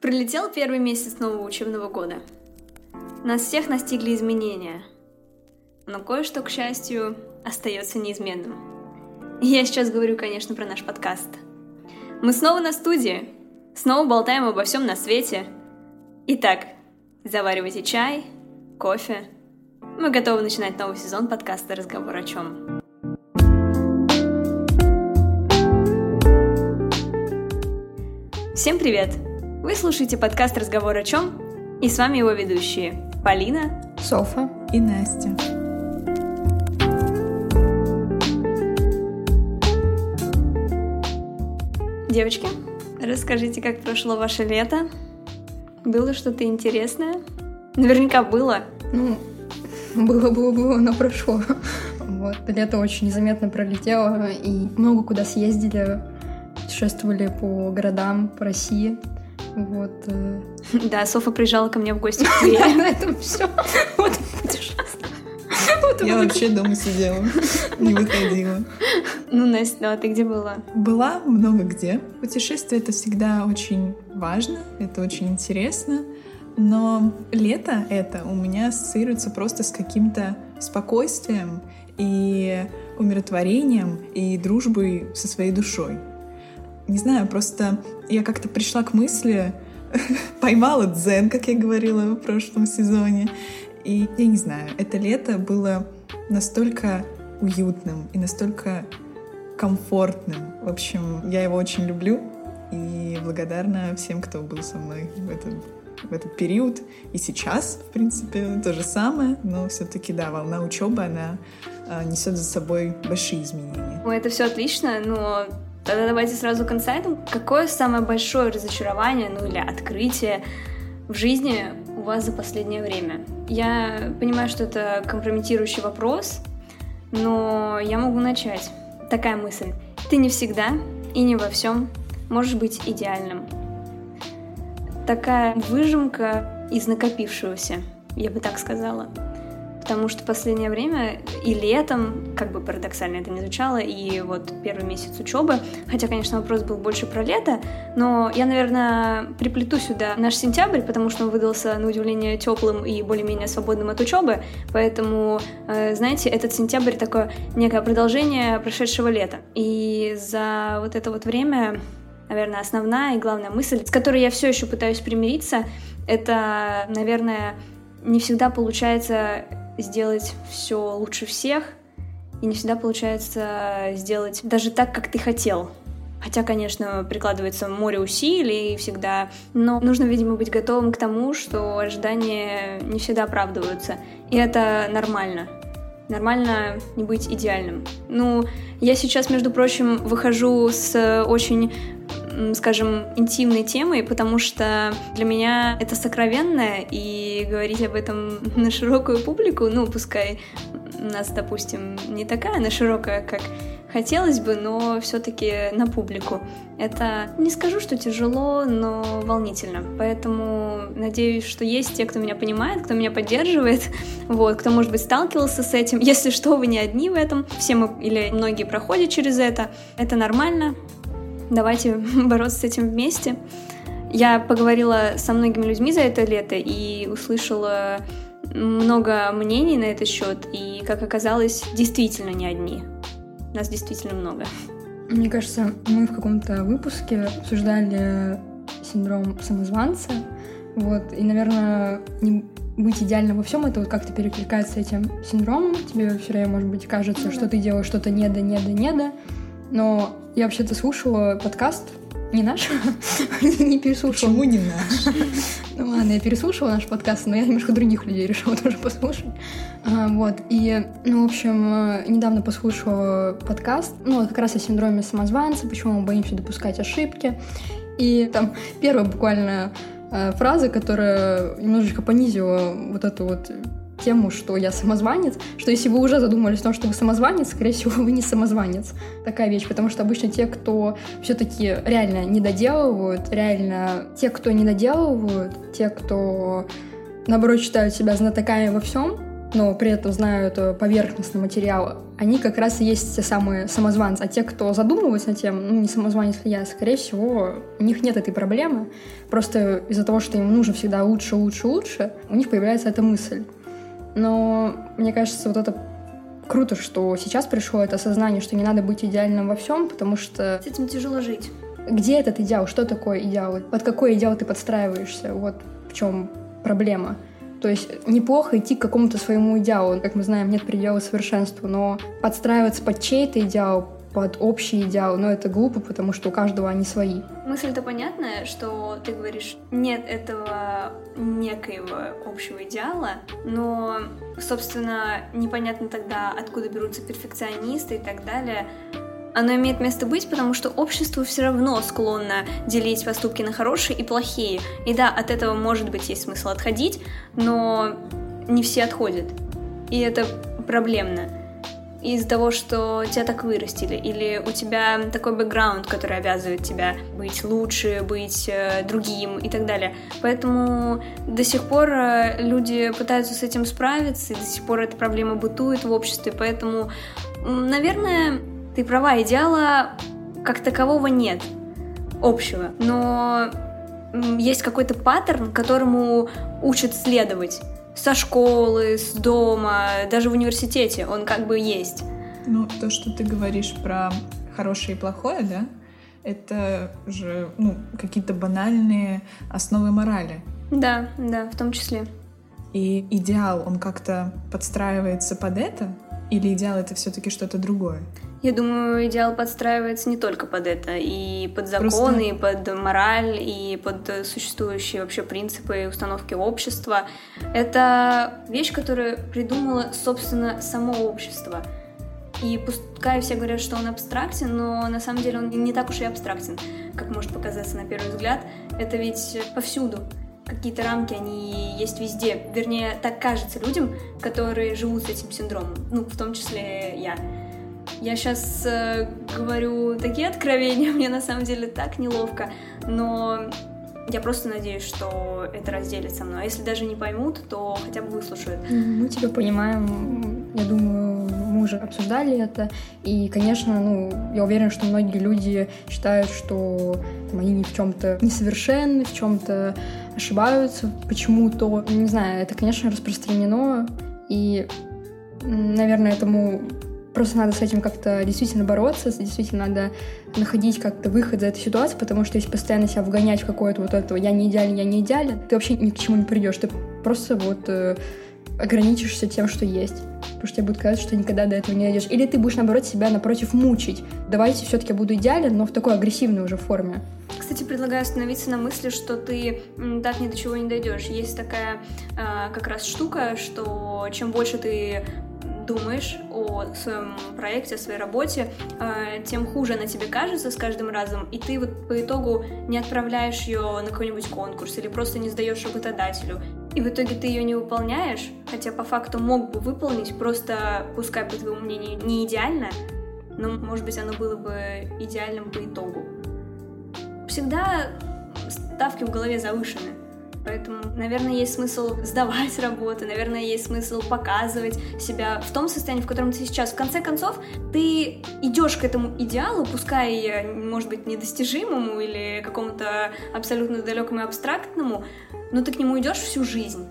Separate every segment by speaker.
Speaker 1: Пролетел первый месяц нового учебного года. Нас всех настигли изменения. Но кое-что, к счастью, остается неизменным. Я сейчас говорю, конечно, про наш подкаст. Мы снова на студии, снова болтаем обо всем на свете. Итак, заваривайте чай, кофе. Мы готовы начинать новый сезон подкаста «Разговор о чем». Всем привет! Вы слушаете подкаст «Разговор о чем?» и с вами его ведущие Полина,
Speaker 2: Софа и Настя.
Speaker 1: Девочки, расскажите, как прошло ваше лето? Было что-то интересное? Наверняка было.
Speaker 2: Ну, было-было-было, но прошло. Вот, лето очень незаметно пролетело, и много куда съездили, путешествовали по городам, по России. Вот. Э.
Speaker 1: Да, Софа приезжала ко мне в гости Тверь.
Speaker 2: На этом все. Вот
Speaker 3: Я вообще дома сидела, не выходила.
Speaker 1: Ну, Настя, ну а ты где была?
Speaker 3: Была много где. Путешествие — это всегда очень важно, это очень интересно. Но лето это у меня ассоциируется просто с каким-то спокойствием и умиротворением и дружбой со своей душой. Не знаю, просто я как-то пришла к мысли, поймала дзен, как я говорила в прошлом сезоне. И я не знаю, это лето было настолько уютным и настолько комфортным. В общем, я его очень люблю и благодарна всем, кто был со мной в этот, в этот период. И сейчас, в принципе, то же самое, но все-таки, да, волна учебы, она а, несет за собой большие изменения.
Speaker 1: Ну, это все отлично, но Тогда давайте сразу к инсайтам. Какое самое большое разочарование, ну или открытие в жизни у вас за последнее время? Я понимаю, что это компрометирующий вопрос, но я могу начать. Такая мысль. Ты не всегда и не во всем можешь быть идеальным. Такая выжимка из накопившегося, я бы так сказала потому что последнее время и летом, как бы парадоксально это не звучало, и вот первый месяц учебы, хотя, конечно, вопрос был больше про лето, но я, наверное, приплету сюда наш сентябрь, потому что он выдался, на удивление, теплым и более-менее свободным от учебы, поэтому, э, знаете, этот сентябрь такое некое продолжение прошедшего лета. И за вот это вот время наверное, основная и главная мысль, с которой я все еще пытаюсь примириться, это, наверное, не всегда получается сделать все лучше всех, и не всегда получается сделать даже так, как ты хотел. Хотя, конечно, прикладывается море усилий всегда, но нужно, видимо, быть готовым к тому, что ожидания не всегда оправдываются. И это нормально. Нормально не быть идеальным. Ну, я сейчас, между прочим, выхожу с очень скажем, интимной темой, потому что для меня это сокровенное, и говорить об этом на широкую публику, ну, пускай нас, допустим, не такая она широкая, как хотелось бы, но все-таки на публику. Это не скажу, что тяжело, но волнительно. Поэтому надеюсь, что есть те, кто меня понимает, кто меня поддерживает, вот, кто, может быть, сталкивался с этим. Если что, вы не одни в этом. Все мы или многие проходят через это. Это нормально давайте бороться с этим вместе. Я поговорила со многими людьми за это лето и услышала много мнений на этот счет, и, как оказалось, действительно не одни. Нас действительно много.
Speaker 2: Мне кажется, мы в каком-то выпуске обсуждали синдром самозванца, вот, и, наверное, не быть идеальным во всем, это вот как-то перекликается с этим синдромом. Тебе все время, может быть, кажется, ну, что ты делаешь что-то не да, не да, не да, но я вообще-то слушала подкаст, не наш, не переслушала.
Speaker 3: Почему не наш?
Speaker 2: Ну ладно, я переслушала наш подкаст, но я немножко других людей решила тоже послушать. А, вот, и, ну, в общем, недавно послушала подкаст, ну, как раз о синдроме самозванца, почему мы боимся допускать ошибки. И там первая буквально э, фраза, которая немножечко понизила вот эту вот тему, что я самозванец, что если вы уже задумались о том, что вы самозванец, скорее всего, вы не самозванец. Такая вещь, потому что обычно те, кто все-таки реально не доделывают, реально те, кто не доделывают, те, кто наоборот считают себя знатоками во всем, но при этом знают э, поверхностный материал, они как раз и есть те самые самозванцы. А те, кто задумывается над тем, ну, не самозванец ли я, скорее всего, у них нет этой проблемы. Просто из-за того, что им нужно всегда лучше, лучше, лучше, у них появляется эта мысль. Но мне кажется, вот это круто, что сейчас пришло это осознание, что не надо быть идеальным во всем, потому что...
Speaker 1: С этим тяжело жить.
Speaker 2: Где этот идеал? Что такое идеал? Под какой идеал ты подстраиваешься? Вот в чем проблема. То есть неплохо идти к какому-то своему идеалу. Как мы знаем, нет предела совершенству, но подстраиваться под чей-то идеал, под общий идеал, но это глупо, потому что у каждого они свои.
Speaker 1: Мысль-то понятная, что ты говоришь, нет этого некоего общего идеала, но, собственно, непонятно тогда, откуда берутся перфекционисты и так далее. Оно имеет место быть, потому что общество все равно склонно делить поступки на хорошие и плохие. И да, от этого, может быть, есть смысл отходить, но не все отходят. И это проблемно. Из-за того, что тебя так вырастили, или у тебя такой бэкграунд, который обязывает тебя быть лучше, быть э, другим и так далее. Поэтому до сих пор э, люди пытаются с этим справиться, и до сих пор эта проблема бытует в обществе. Поэтому, наверное, ты права, идеала как такового нет общего, но есть какой-то паттерн, которому учат следовать. Со школы, с дома, даже в университете он как бы есть.
Speaker 3: Ну, то, что ты говоришь про хорошее и плохое, да, это же ну, какие-то банальные основы морали.
Speaker 1: Да, да, в том числе.
Speaker 3: И идеал, он как-то подстраивается под это? Или идеал это все-таки что-то другое?
Speaker 1: Я думаю, идеал подстраивается не только под это, и под законы, Просто... и под мораль, и под существующие вообще принципы и установки общества. Это вещь, которую придумало, собственно, само общество. И пускай все говорят, что он абстрактен, но на самом деле он не так уж и абстрактен, как может показаться на первый взгляд. Это ведь повсюду. Какие-то рамки, они есть везде. Вернее, так кажется людям, которые живут с этим синдромом. Ну, в том числе я. Я сейчас э, говорю такие откровения, мне на самом деле так неловко, но я просто надеюсь, что это разделит со мной. А если даже не поймут, то хотя бы выслушают.
Speaker 2: Мы тебя понимаем. Я думаю, мы уже обсуждали это. И, конечно, ну, я уверена, что многие люди считают, что там, они в чем-то несовершенны, в чем-то ошибаются почему-то. Не знаю, это, конечно, распространено. И, наверное, этому Просто надо с этим как-то действительно бороться, действительно надо находить как-то выход за эту ситуацию, потому что если постоянно себя вгонять в какое-то вот это «я не идеален, я не идеален», ты вообще ни к чему не придешь, ты просто вот э, ограничишься тем, что есть. Потому что тебе будет казаться, что никогда до этого не дойдешь. Или ты будешь, наоборот, себя напротив мучить. Давайте все-таки буду идеален, но в такой агрессивной уже форме.
Speaker 1: Кстати, предлагаю остановиться на мысли, что ты так ни до чего не дойдешь. Есть такая э, как раз штука, что чем больше ты думаешь о своем проекте, о своей работе, э, тем хуже она тебе кажется с каждым разом, и ты вот по итогу не отправляешь ее на какой-нибудь конкурс или просто не сдаешь работодателю. И в итоге ты ее не выполняешь, хотя по факту мог бы выполнить, просто, пускай по твоему мнению, не идеально, но, может быть, оно было бы идеальным по итогу. Всегда ставки в голове завышены. Поэтому, наверное, есть смысл сдавать работу, наверное, есть смысл показывать себя в том состоянии, в котором ты сейчас. В конце концов, ты идешь к этому идеалу, пускай, может быть, недостижимому или какому-то абсолютно далекому и абстрактному, но ты к нему идешь всю жизнь.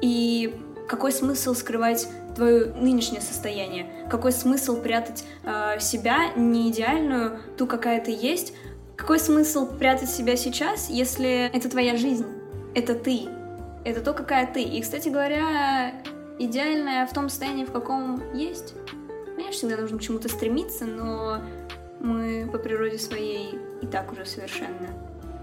Speaker 1: И какой смысл скрывать твое нынешнее состояние? Какой смысл прятать э, себя не идеальную, ту, какая ты есть? Какой смысл прятать себя сейчас, если это твоя жизнь? Это ты. Это то, какая ты. И, кстати говоря, идеальная в том состоянии, в каком есть. Конечно, всегда нужно к чему-то стремиться, но мы по природе своей и так уже совершенно.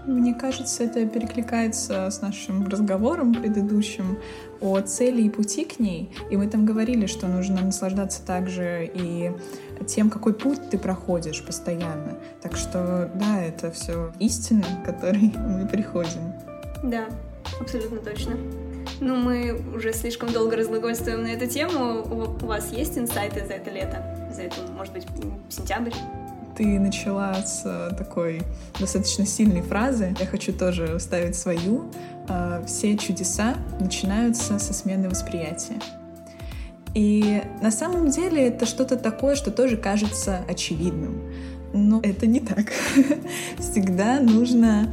Speaker 3: Мне кажется, это перекликается с нашим разговором предыдущим о цели и пути к ней. И мы там говорили, что нужно наслаждаться также и тем, какой путь ты проходишь постоянно. Так что, да, это все истина, к которой мы приходим.
Speaker 1: Да, абсолютно точно. Ну, мы уже слишком долго разглагольствуем на эту тему. У вас есть инсайты за это лето? За это, может быть, сентябрь?
Speaker 3: Ты начала с э, такой достаточно сильной фразы. Я хочу тоже вставить свою. Э, Все чудеса начинаются со смены восприятия. И на самом деле это что-то такое, что тоже кажется очевидным. Но это не так. Всегда нужно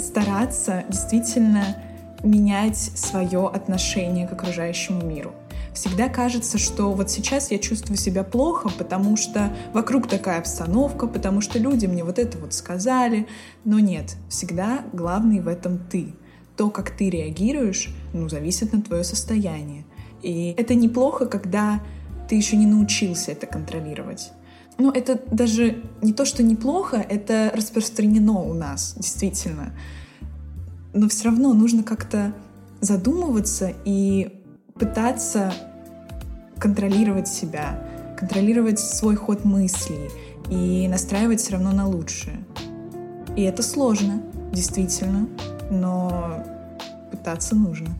Speaker 3: стараться действительно менять свое отношение к окружающему миру. Всегда кажется, что вот сейчас я чувствую себя плохо, потому что вокруг такая обстановка, потому что люди мне вот это вот сказали. Но нет, всегда главный в этом ты. То, как ты реагируешь, ну, зависит на твое состояние. И это неплохо, когда ты еще не научился это контролировать. Но это даже не то, что неплохо, это распространено у нас, действительно. Но все равно нужно как-то задумываться и пытаться контролировать себя, контролировать свой ход мыслей и настраивать все равно на лучшее. И это сложно, действительно, но пытаться нужно.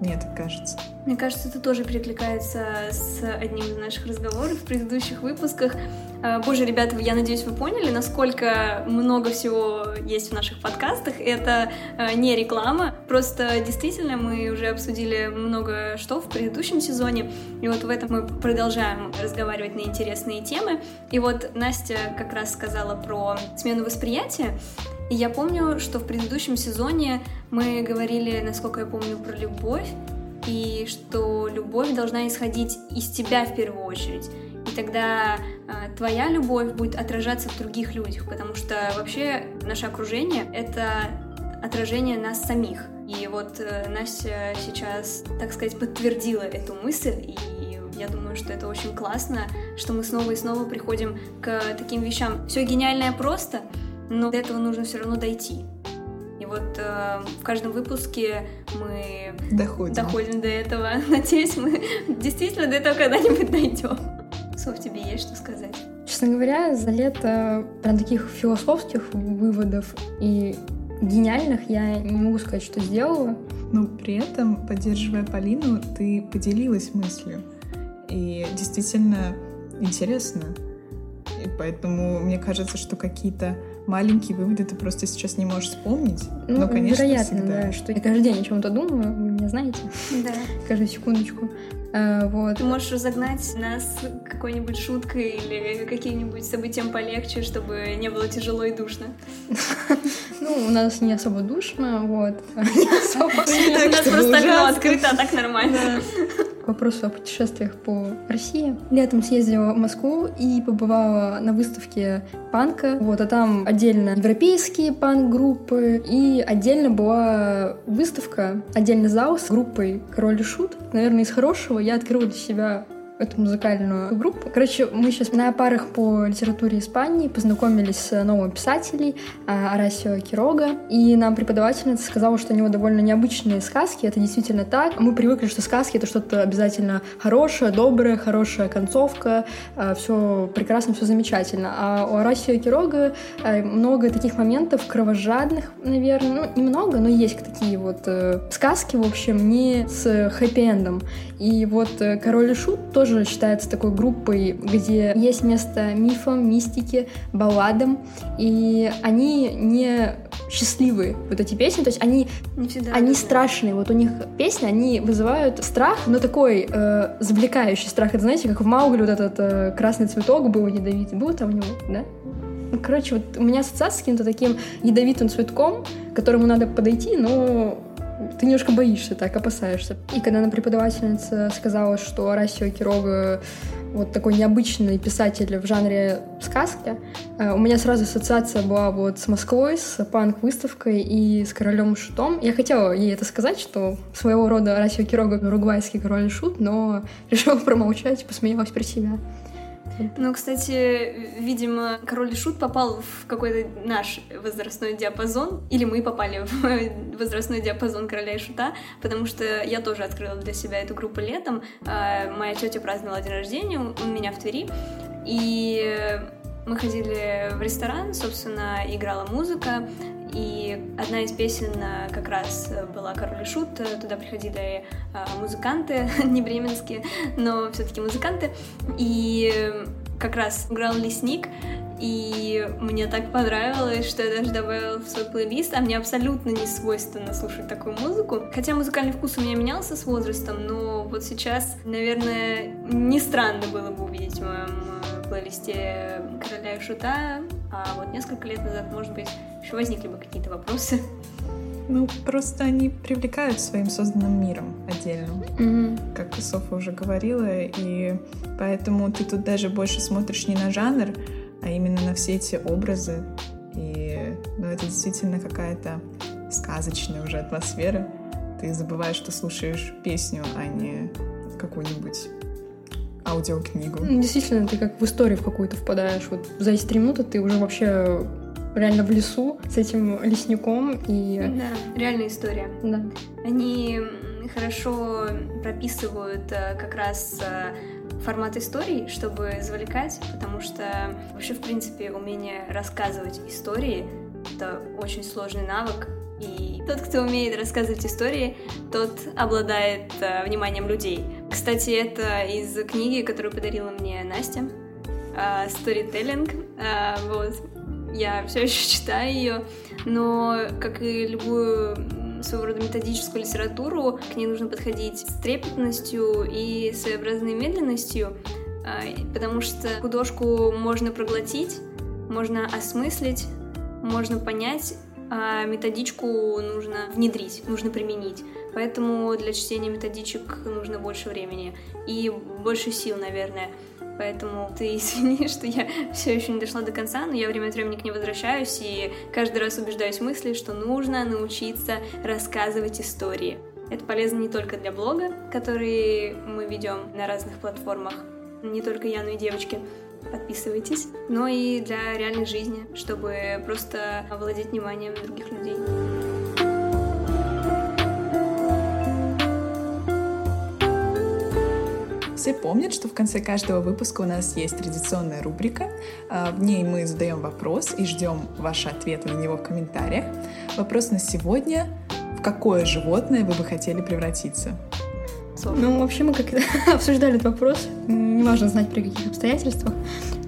Speaker 3: Мне так кажется.
Speaker 1: Мне кажется, это тоже перекликается с одним из наших разговоров в предыдущих выпусках. А, боже, ребята, я надеюсь, вы поняли, насколько много всего есть в наших подкастах. Это а, не реклама, просто действительно мы уже обсудили много что в предыдущем сезоне, и вот в этом мы продолжаем разговаривать на интересные темы. И вот Настя как раз сказала про смену восприятия, и я помню, что в предыдущем сезоне мы говорили, насколько я помню, про любовь, и что любовь должна исходить из тебя в первую очередь. И тогда э, твоя любовь будет отражаться в других людях, потому что вообще наше окружение — это отражение нас самих. И вот э, Настя сейчас, так сказать, подтвердила эту мысль, и я думаю, что это очень классно, что мы снова и снова приходим к таким вещам. Все гениальное просто — но до этого нужно все равно дойти. И вот э, в каждом выпуске мы
Speaker 3: доходим.
Speaker 1: доходим до этого. Надеюсь, мы действительно до этого когда-нибудь дойдем. Соф, тебе есть что сказать?
Speaker 2: Честно говоря, за лето прям таких философских выводов и гениальных я не могу сказать, что сделала.
Speaker 3: Но при этом, поддерживая Полину, ты поделилась мыслью. И действительно интересно. И поэтому мне кажется, что какие-то маленькие выводы ты просто сейчас не можешь вспомнить.
Speaker 2: Ну,
Speaker 3: Но, конечно,
Speaker 2: вероятно,
Speaker 3: всегда.
Speaker 2: да, что я каждый день о чем-то думаю, вы меня знаете.
Speaker 1: Да.
Speaker 2: Каждую секундочку. А, вот.
Speaker 1: Ты можешь разогнать нас какой-нибудь шуткой или каким-нибудь событием полегче, чтобы не было тяжело и душно.
Speaker 2: Ну, у нас не особо душно, вот.
Speaker 1: У нас просто окно открыто, а так нормально
Speaker 2: к вопросу о путешествиях по России. Летом съездила в Москву и побывала на выставке панка. Вот, а там отдельно европейские панк-группы и отдельно была выставка, отдельный зал с группой Король и Шут. Наверное, из хорошего я открыла для себя эту музыкальную группу. Короче, мы сейчас на парах по литературе Испании познакомились с новым писателем Арасио Кирога, и нам преподавательница сказала, что у него довольно необычные сказки, это действительно так. Мы привыкли, что сказки — это что-то обязательно хорошее, доброе, хорошая концовка, а, все прекрасно, все замечательно. А у Арасио Кирога а, много таких моментов кровожадных, наверное, ну, немного, но есть такие вот э, сказки, в общем, не с хэппи-эндом. И вот э, «Король и Шут» тоже тоже считается такой группой, где есть место мифам, мистике, балладам, и они не счастливые, вот эти песни, то есть они,
Speaker 1: не всегда,
Speaker 2: они
Speaker 1: да.
Speaker 2: страшные, вот у них песни, они вызывают страх, но такой э, завлекающий страх, это знаете, как в Маугли вот этот э, красный цветок был ядовитый, был там у него, да? Ну, короче, вот у меня ассоциация с каким-то таким ядовитым цветком, к которому надо подойти, но ты немножко боишься так, опасаешься. И когда нам преподавательница сказала, что Арасио Кирога вот такой необычный писатель в жанре сказки, э, у меня сразу ассоциация была вот с Москвой, с панк-выставкой и с королем Шутом. Я хотела ей это сказать, что своего рода Арасио Кирога уругвайский король Шут, но решила промолчать, посмеялась про себя.
Speaker 1: Ну, кстати, видимо, Король и Шут попал в какой-то наш возрастной диапазон, или мы попали в возрастной диапазон Короля и Шута, потому что я тоже открыла для себя эту группу летом. А, моя тетя праздновала день рождения у меня в Твери, и мы ходили в ресторан, собственно, играла музыка, и одна из песен э, как раз была «Король и Шут». Туда приходили э, музыканты, не бременские, но все таки музыканты. И как раз играл лесник, и мне так понравилось, что я даже добавила в свой плейлист, а мне абсолютно не свойственно слушать такую музыку. Хотя музыкальный вкус у меня менялся с возрастом, но вот сейчас, наверное, не странно было бы увидеть в моем э, плейлисте Короля и Шута, а вот несколько лет назад, может быть, еще возникли бы какие-то вопросы.
Speaker 3: Ну, просто они привлекают своим созданным миром отдельным,
Speaker 2: mm-hmm.
Speaker 3: как Софа уже говорила, и поэтому ты тут даже больше смотришь не на жанр, а именно на все эти образы. И ну, это действительно какая-то сказочная уже атмосфера. Ты забываешь, что слушаешь песню, а не какую-нибудь аудиокнигу.
Speaker 2: Ну, действительно, ты как в историю в какую-то впадаешь. Вот за эти три минуты ты уже вообще реально в лесу с этим лесником и...
Speaker 1: Да, реальная история.
Speaker 2: Да.
Speaker 1: Они хорошо прописывают э, как раз э, формат историй, чтобы завлекать, потому что вообще, в принципе, умение рассказывать истории — это очень сложный навык, и тот, кто умеет рассказывать истории, тот обладает э, вниманием людей. Кстати, это из книги, которую подарила мне Настя, э, Storytelling. Э, вот. Я все еще читаю ее, но, как и любую своего рода методическую литературу, к ней нужно подходить с трепетностью и своеобразной медленностью, а, потому что художку можно проглотить, можно осмыслить, можно понять, а методичку нужно внедрить, нужно применить. Поэтому для чтения методичек нужно больше времени и больше сил, наверное. Поэтому ты извини, что я все еще не дошла до конца, но я время от времени к ней возвращаюсь и каждый раз убеждаюсь в мысли, что нужно научиться рассказывать истории. Это полезно не только для блога, который мы ведем на разных платформах, не только я, но и девочки, подписывайтесь, но и для реальной жизни, чтобы просто овладеть вниманием других людей.
Speaker 3: Все помнят, что в конце каждого выпуска у нас есть традиционная рубрика. А, в ней мы задаем вопрос и ждем ваши ответы на него в комментариях. Вопрос на сегодня. В какое животное вы бы хотели превратиться?
Speaker 2: Ну, вообще мы как обсуждали этот вопрос, не важно знать при каких обстоятельствах.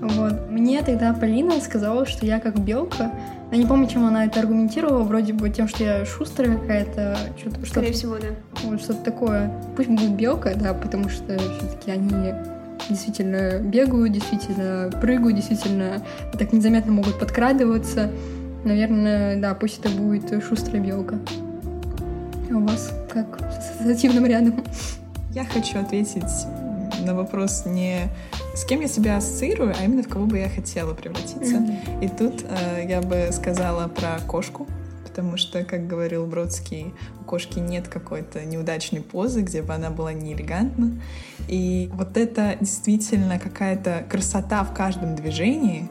Speaker 2: Вот. Мне тогда Полина сказала, что я как белка. Я не помню, чем она это аргументировала, вроде бы тем, что я шустрая какая-то, что-то.
Speaker 1: Скорее всего, да.
Speaker 2: Вот что-то такое. Пусть будет белка, да, потому что все-таки они действительно бегают, действительно прыгают, действительно так незаметно могут подкрадываться. Наверное, да, пусть это будет шустрая белка. А у вас как с ассоциативным рядом?
Speaker 3: Я хочу ответить на вопрос не с кем я себя ассоциирую, а именно в кого бы я хотела превратиться. Mm-hmm. И тут э, я бы сказала про кошку, потому что, как говорил Бродский, у кошки нет какой-то неудачной позы, где бы она была не элегантна. И вот это действительно какая-то красота в каждом движении.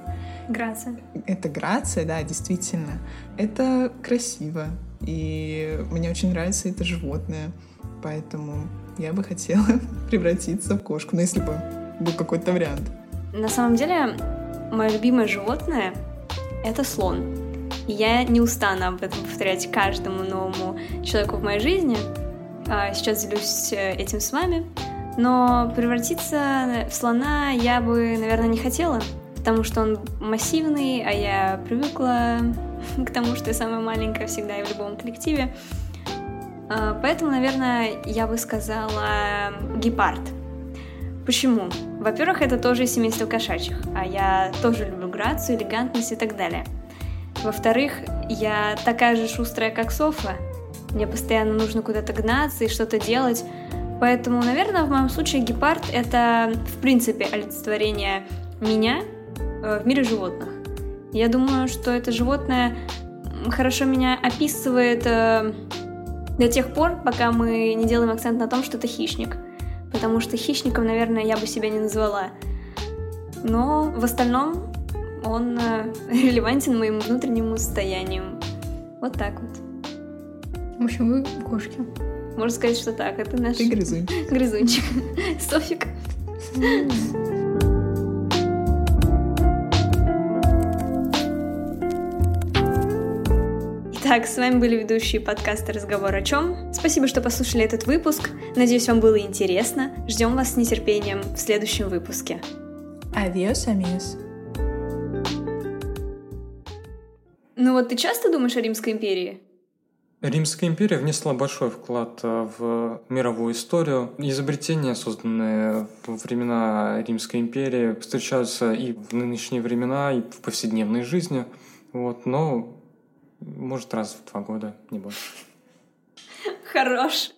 Speaker 1: Грация.
Speaker 3: Это грация, да, действительно. Это красиво. И мне очень нравится это животное. Поэтому я бы хотела превратиться в кошку. Но если бы был какой-то вариант.
Speaker 1: На самом деле, мое любимое животное — это слон. И я не устану об этом повторять каждому новому человеку в моей жизни. А, сейчас делюсь э, этим с вами. Но превратиться в слона я бы, наверное, не хотела, потому что он массивный, а я привыкла к тому, что я самая маленькая всегда и в любом коллективе. А, поэтому, наверное, я бы сказала гепард. Почему? Во-первых, это тоже семейство кошачьих, а я тоже люблю грацию, элегантность и так далее. Во-вторых, я такая же шустрая, как Софа. Мне постоянно нужно куда-то гнаться и что-то делать. Поэтому, наверное, в моем случае гепард — это, в принципе, олицетворение меня э, в мире животных. Я думаю, что это животное хорошо меня описывает э, до тех пор, пока мы не делаем акцент на том, что это хищник — потому что хищником, наверное, я бы себя не назвала. Но в остальном он э, релевантен моему внутреннему состоянию. Вот так вот.
Speaker 2: В общем, вы кошки.
Speaker 1: Можно сказать, что так. Это наш...
Speaker 3: Ты грызунчик.
Speaker 1: Грызунчик. Софик. Итак, с вами были ведущие подкаста «Разговор о чем». Спасибо, что послушали этот выпуск. Надеюсь, вам было интересно. Ждем вас с нетерпением в следующем выпуске.
Speaker 3: Adiós, amigos.
Speaker 1: Ну вот ты часто думаешь о Римской империи?
Speaker 4: Римская империя внесла большой вклад э, в мировую историю. Изобретения, созданные во времена Римской империи, встречаются и в нынешние времена, и в повседневной жизни. Вот, но может раз в два года, не больше.
Speaker 1: Хорош.